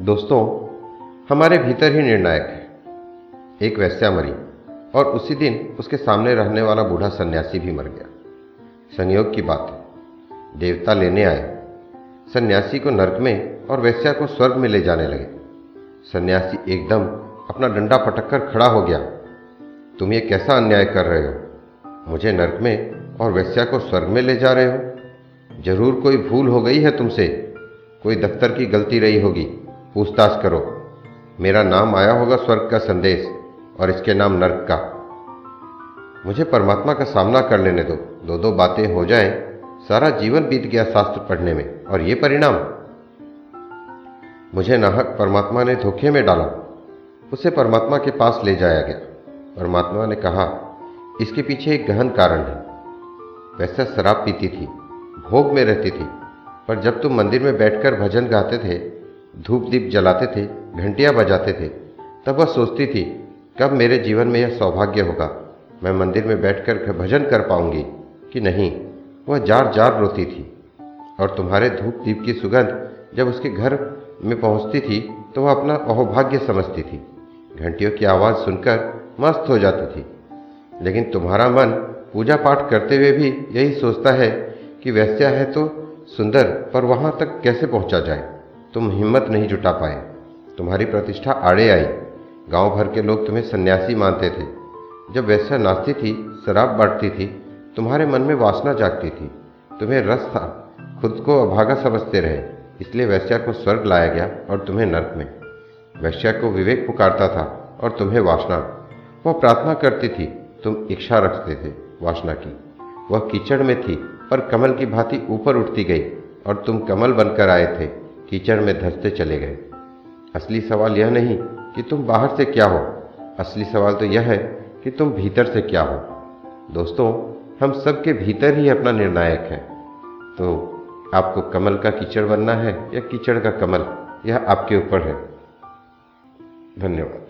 दोस्तों, हमारे भीतर ही निर्णायक है। एक वैश्या मरी और उसी दिन उसके सामने रहने वाला बूढ़ा सन्यासी भी मर गया। संयोग की बात है, देवता लेने आए। सन्यासी को नरक में और वैश्या को स्वर्ग में ले जाने लगे। सन्यासी एकदम अपना डंडा पटक कर खड़ा हो गया। तुम ये कैसा अन्याय कर रहे हो? मुझे नरक में और वैश्या को स्वर्ग में ले जा रहे हो? ज़रूर कोई भूल हो गई है तुमसे। कोई दफ्तर की गलती रही होगी। पूछताछ करो। मेरा नाम आया होगा स्वर्ग का संदेश, और इसके नाम नर्क का। मुझे परमात्मा का सामना कर लेने दो। दो दो बातें हो जाएँ, सारा जीवन बीत गया शास्त्र पढ़ने में, और ये परिणाम। मुझे नाहक परमात्मा ने धोखे में डाला, उसे परमात्मा के पास ले जाया गया। परमात्मा ने कहा, इसके पीछे एक गहन कारण है। वैसा शराब पीती थी, भोग में रहती थी, पर जब तुम मंदिर में बैठकर भजन गाते थे धूप दीप जलाते थे, घंटियाँ बजाते थे। तब वह सोचती थी, कब मेरे जीवन में यह सौभाग्य होगा। मैं मंदिर में बैठकर भजन कर पाऊँगी कि नहीं? वह जार जार रोती थी। और तुम्हारे धूप दीप की सुगंध जब उसके घर में पहुँचती थी तो वह अपना अहोभाग्य समझती थी। घंटियों की आवाज़ सुनकर मस्त हो जाती थी। लेकिन तुम्हारा मन पूजा पाठ करते हुए भी यही सोचता है कि वैश्या है तो सुंदर, पर वहाँ तक कैसे पहुँचा जाए? तुम हिम्मत नहीं जुटा पाए। तुम्हारी प्रतिष्ठा आड़े आई। गाँव भर के लोग तुम्हें सन्यासी मानते थे। जब वैसा नाचती थी, शराब बांटती थी, तुम्हारे मन में वासना जागती थी। तुम्हें रस था, खुद को अभागा समझते रहे। इसलिए वैश्या को स्वर्ग लाया गया और तुम्हें नर्क में। वैश्या को विवेक पुकारता था और तुम्हें वासना। वह प्रार्थना करती थी, तुम इच्छा रखते थे वासना की। वह कीचड़ में थी, पर कमल की भांति ऊपर उठती गई और तुम कमल बनकर आए थे। कीचड़ में धंसते चले गए। असली सवाल यह नहीं कि तुम बाहर से क्या हो। असली सवाल तो यह है कि तुम भीतर से क्या हो। दोस्तों, हम सबके भीतर ही अपना निर्णायक है। तो आपको कमल का कीचड़ बनना है या कीचड़ का कमल? यह आपके ऊपर है। धन्यवाद।